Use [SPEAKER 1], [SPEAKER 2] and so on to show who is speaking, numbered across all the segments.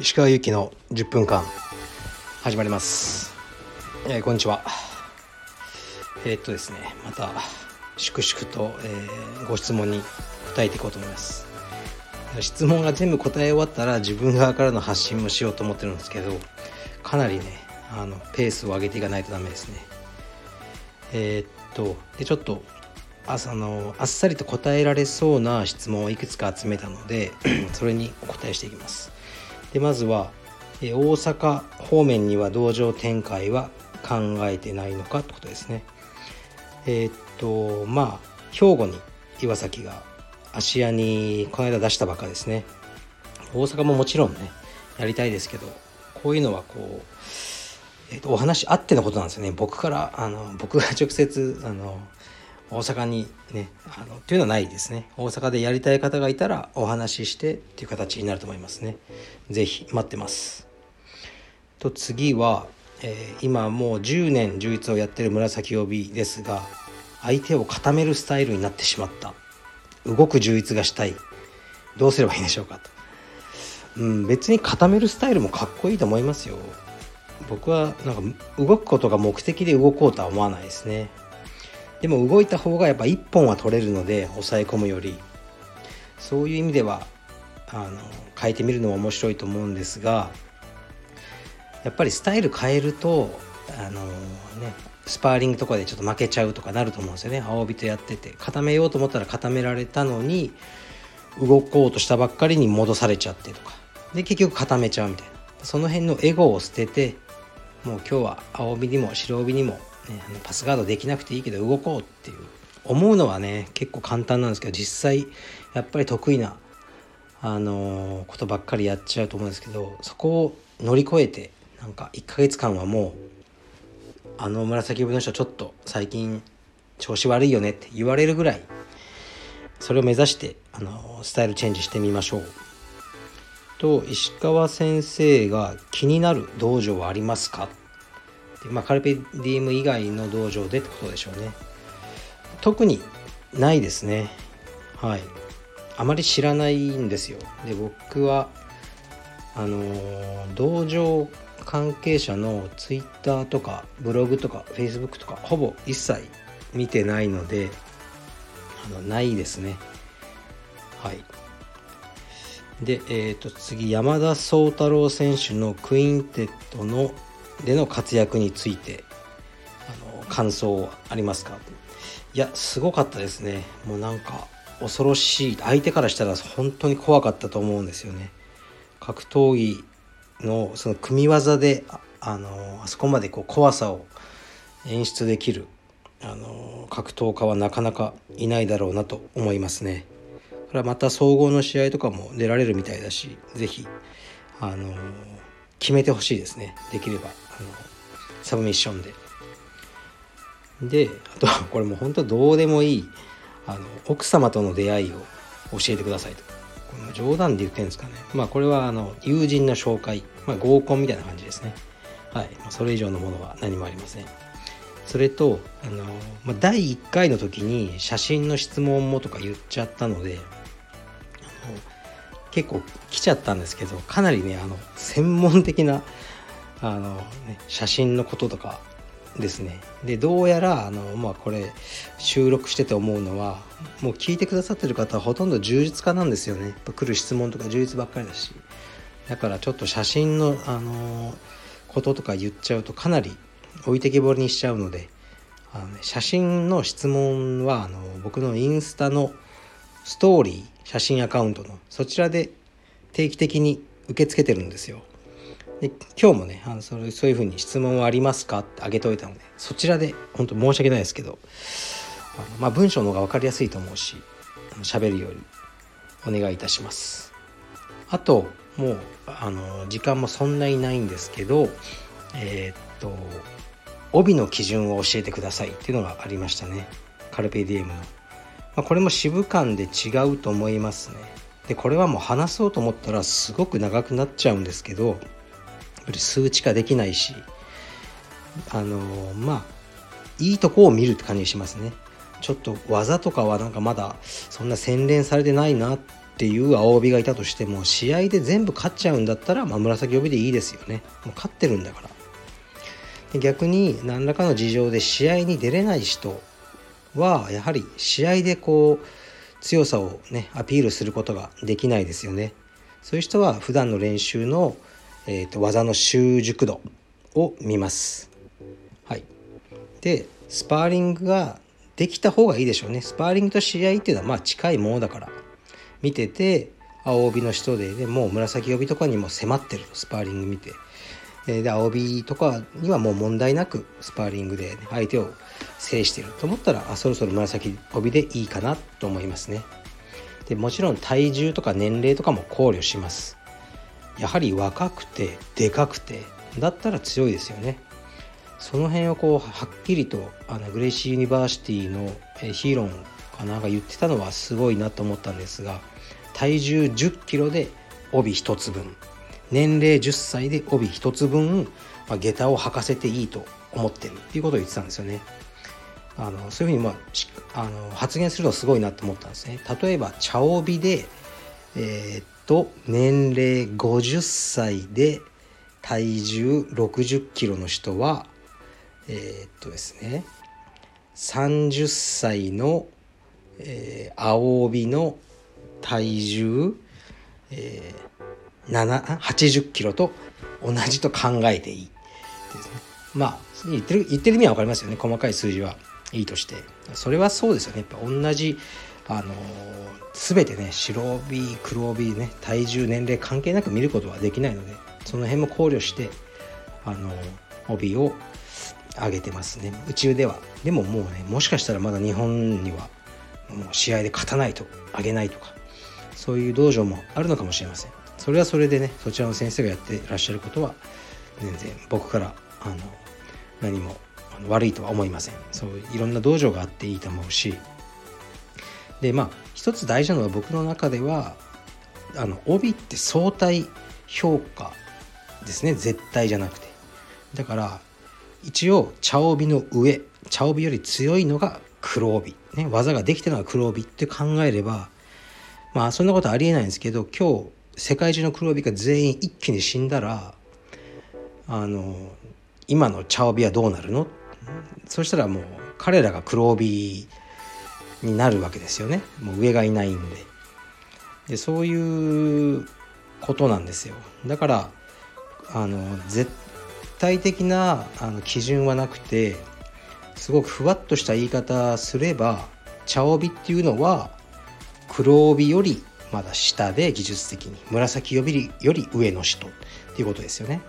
[SPEAKER 1] 石川由紀の10分間始まります、えー、こんにちは。えー、っとですねまた粛々と、えー、ご質問に答えていこうと思います。質問が全部答え終わったら自分側からの発信もしようと思ってるんですけどかなりねあのペースを上げていかないとダメですね。えー、っとでちょっとあのあっさりと答えられそうな質問をいくつか集めたので それにお答えしていきます。でまずは、え大阪方面には道場展開は考えてないのかってことですね。えー、っとまあ兵庫に岩崎が芦屋にこの間出したばっかですね。大阪ももちろんねやりたいですけどこういうのはこう、えー、とお話あってのことなんですよね。僕からあの僕が直接あの大阪にねあのっていうのはないですね。大阪でやりたい方がいたらお話ししてっていう形になると思いますね。是非待ってます。と次は、えー、今もう10年充実をやってる紫帯ですが相手を固めるスタイルになってしまった。動く充実がしたい。どうすればいいでしょうかと、うん、別に固めるスタイルもかっこいいと思いますよ。僕はなんか動くことが目的で動こうとは思わないですね。でも動いた方がやっぱ1本は取れるので抑え込むよりそういう意味ではあの変えてみるのも面白いと思うんですがやっぱりスタイル変えるとあのねスパーリングとかでちょっと負けちゃうとかなると思うんですよね。青帯とやってて固めようと思ったら固められたのに動こうとしたばっかりに戻されちゃってとか。で結局固めちゃうみたいな。その辺のエゴを捨ててもう今日は青帯にも白帯にも、ね、あのパスガードできなくていいけど動こうっていう。思うのはね結構簡単なんですけど実際やっぱり得意なあのー、ことばっかりやっちゃうと思うんですけどそこを乗り越えてなんか1ヶ月間はもうあの紫帯の人ちょっと最近調子悪いよねって言われるぐらいそれを目指してあのスタイルチェンジしてみましょう。と石川先生が気になる道場はありますか？で、まあ、カルペディエム以外の道場でってことでしょうね。特にないですね。はい。あまり知らないんですよ。で僕はあの道場関係者のツイッターとかブログとかフェイスブックとかほぼ一切見てないのであのないですね。はい。でえ、ー、と次山田宗太郎選手のクインテッドのでの活躍についてあの感想ありますか？いやすごかったですね。もうなんか恐ろしい。相手からしたら本当に怖かったと思うんですよね。格闘技のその組み技であのあそこまでこう怖さを演出できるあの格闘家はなかなかいないだろうなと思いますね。これはまた総合の試合とかも出られるみたいだし是非あの決めてほしいですねできればあのサブミッションで。であと これもう本当どうでもいいあの奥様との出会いを教えてくださいと。冗談で言ってるんですかね。まあこれはあの友人の紹介、まあ、合コンみたいな感じですね。はい。それ以上のものは何もありません。それと、あの、まあ、第1回の時に写真の質問もとか言っちゃったので、結構来ちゃったんですけど、かなりね、あの、専門的な、あの、ね、写真のこととかですね。でどうやらあの、まあ、これ収録してて思うのはもう聞いてくださってる方はほとんど充実家なんですよね。来る質問とか充実ばっかりだし。だからちょっと写真の、あのこととか言っちゃうとかなり置いてけぼりにしちゃうのであの、ね、写真の質問はあの僕のインスタのストーリー写真アカウントのそちらで定期的に受け付けてるんですよ。で今日もねあのそれそういうふうに質問はありますかってあげといたのでそちらで本当申し訳ないですけどあの、まあ、文章の方が分かりやすいと思うし喋るようにお願いいたします。あともうあの時間もそんなにないんですけどえー、っと帯の基準を教えてくださいっていうのがありましたね。カルペディエムの、まあ、これも支部間で違うと思いますね。でこれはもう話そうと思ったらすごく長くなっちゃうんですけどやっぱり数値化できないしあのまあいいとこを見るって感じしますね。ちょっと技とかはなんかまだそんな洗練されてないなっていう青帯がいたとしても試合で全部勝っちゃうんだったら、まあ、紫帯でいいですよね。もう勝ってるんだから。逆に何らかの事情で試合に出れない人はやはり試合でこう強さをねアピールすることができないですよね。そういう人は普段の練習の、えーと、技の習熟度を見ます。はい。でスパーリングができた方がいいでしょうね。スパーリングと試合っていうのはまあ近いものだから。見てて青帯の人ででもう紫帯とかにも迫ってるスパーリング見て。えで青帯とかにはもう問題なくスパーリングで、相手を制していると思ったらあそろそろ紫帯でいいかなと思いますね。でもちろん体重とか年齢とかも考慮します。やはり若くてでかくてだったら強いですよね。その辺をこうはっきりとあのグレイシー・ユニバーシティのヒーロンかなが言ってたのはすごいなと思ったんですが体重1 0キロで帯1つ分。年齢10歳で帯1つ分、まあ、下駄を履かせていいと思ってるっていうことを言ってたんですよね。あのそういうふうに、まあ、あの発言するのはすごいなと思ったんですね。例えば茶帯で、えー、っと年齢50歳で体重60キロの人はえー、っとですね30歳の、えー、青帯の体重、えー、80キロと同じと考えていい。まあ言ってる言ってる意味は分かりますよね。細かい数字は。いいとして。それはそうですよね。やっぱ同じあの全てね白帯黒帯ね体重年齢関係なく見ることはできないのでその辺も考慮してあの帯を上げてますね。宇宙では。でももうねもしかしたらまだ日本にはもう試合で勝たないと上げないとかそういう道場もあるのかもしれません。それはそれでねそちらの先生がやってらっしゃることは全然僕からあの何も悪いとは思いません。そういろんな道場があっていいと思うし。でまあ一つ大事なのは僕の中ではあの帯って相対評価ですね。絶対じゃなくて。だから一応茶帯の上茶帯より強いのが黒帯、ね、技ができてるのが黒帯って考えればまあそんなことありえないんですけど今日世界中の黒帯が全員一気に死んだらあの今の茶帯はどうなるの？そしたらもう彼らが黒帯になるわけですよね。もう上がいないんで。でそういうことなんですよ。だからあの絶対的なあの基準はなくてすごくふわっとした言い方すれば茶帯っていうのは黒帯よりまだ下で技術的に紫帯より上の人っていうことですよね。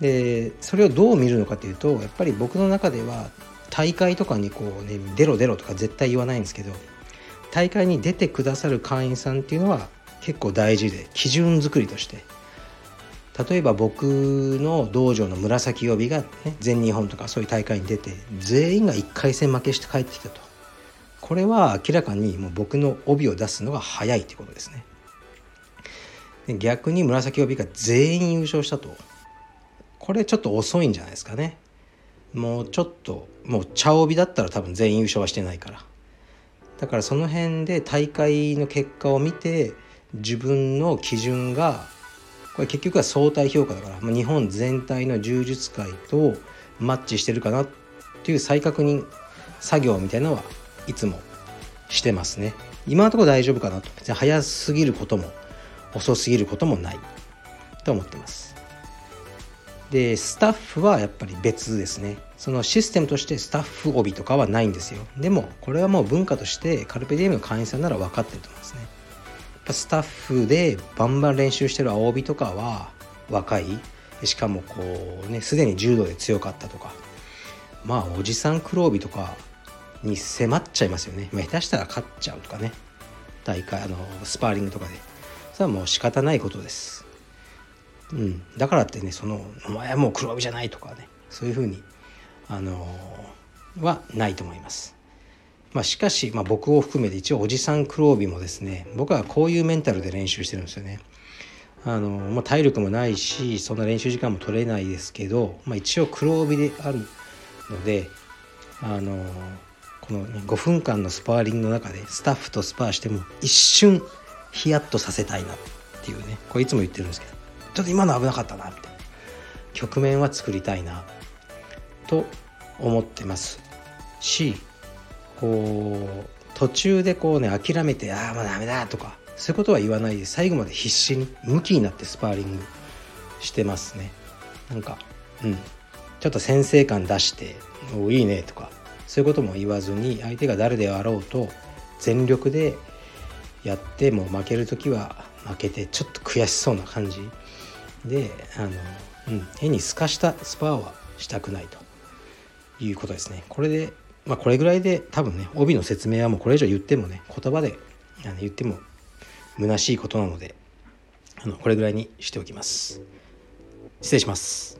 [SPEAKER 1] でそれをどう見るのかというとやっぱり僕の中では大会とかにこうね出ろ出ろとか絶対言わないんですけど大会に出てくださる会員さんっていうのは結構大事で基準作りとして例えば僕の道場の紫帯が、ね、全日本とかそういう大会に出て全員が1回戦負けして帰ってきたとこれは明らかにもう僕の帯を出すのが早いってことですね。で逆に紫帯が全員優勝したと。これちょっと遅いんじゃないですかね。もうちょっともう茶帯だったら多分全員優勝はしてないから。だからその辺で大会の結果を見て自分の基準がこれ結局は相対評価だから、ま、日本全体の柔術界とマッチしてるかなっていう再確認作業みたいなのはいつもしてますね。今のところ大丈夫かなと。別に早すぎることも遅すぎることもない。と思ってます。でスタッフはやっぱり別ですね。そのシステムとしてスタッフ帯とかはないんですよ。でもこれはもう文化としてカルペディエムの会員さんなら分かってると思いますね。スタッフでバンバン練習してる青帯とかは若い。しかもこうねすでに柔道で強かったとか。まあおじさん黒帯とかに迫っちゃいますよね、まあ、下手したら勝っちゃうとかね。大会あのスパーリングとかで。それはもう仕方ないことです。うん、だからってねその「お前はもう黒帯じゃない」とかね。そういうふうにあのー、はないと思います。まあ、しかし、まあ、僕を含めて一応おじさん黒帯もですね僕はこういうメンタルで練習してるんですよね。あのまあ、体力もないしそんな練習時間も取れないですけど、まあ、一応黒帯であるのであのこの、5分間のスパーリングの中でスタッフとスパーしても一瞬ヒヤッとさせたいなっていうね。これいつも言ってるんですけどちょっと今の危なかったなみたいな局面は作りたいなと思ってます。しこう途中でこうね諦めてああもうダメだとかそういうことは言わないで最後まで必死に向きになってスパーリングしてますね。なんかうん。ちょっと先制感出して「おいいね」とかそういうことも言わずに相手が誰であろうと全力でやっても負ける時は負けてちょっと悔しそうな感じであの、うん、変にすかしたスパーはしたくないということですね。これでまあこれぐらいで多分ね帯の説明はもうこれ以上言ってもね言葉で言っても虚しいことなのであのこれぐらいにしておきます。失礼します。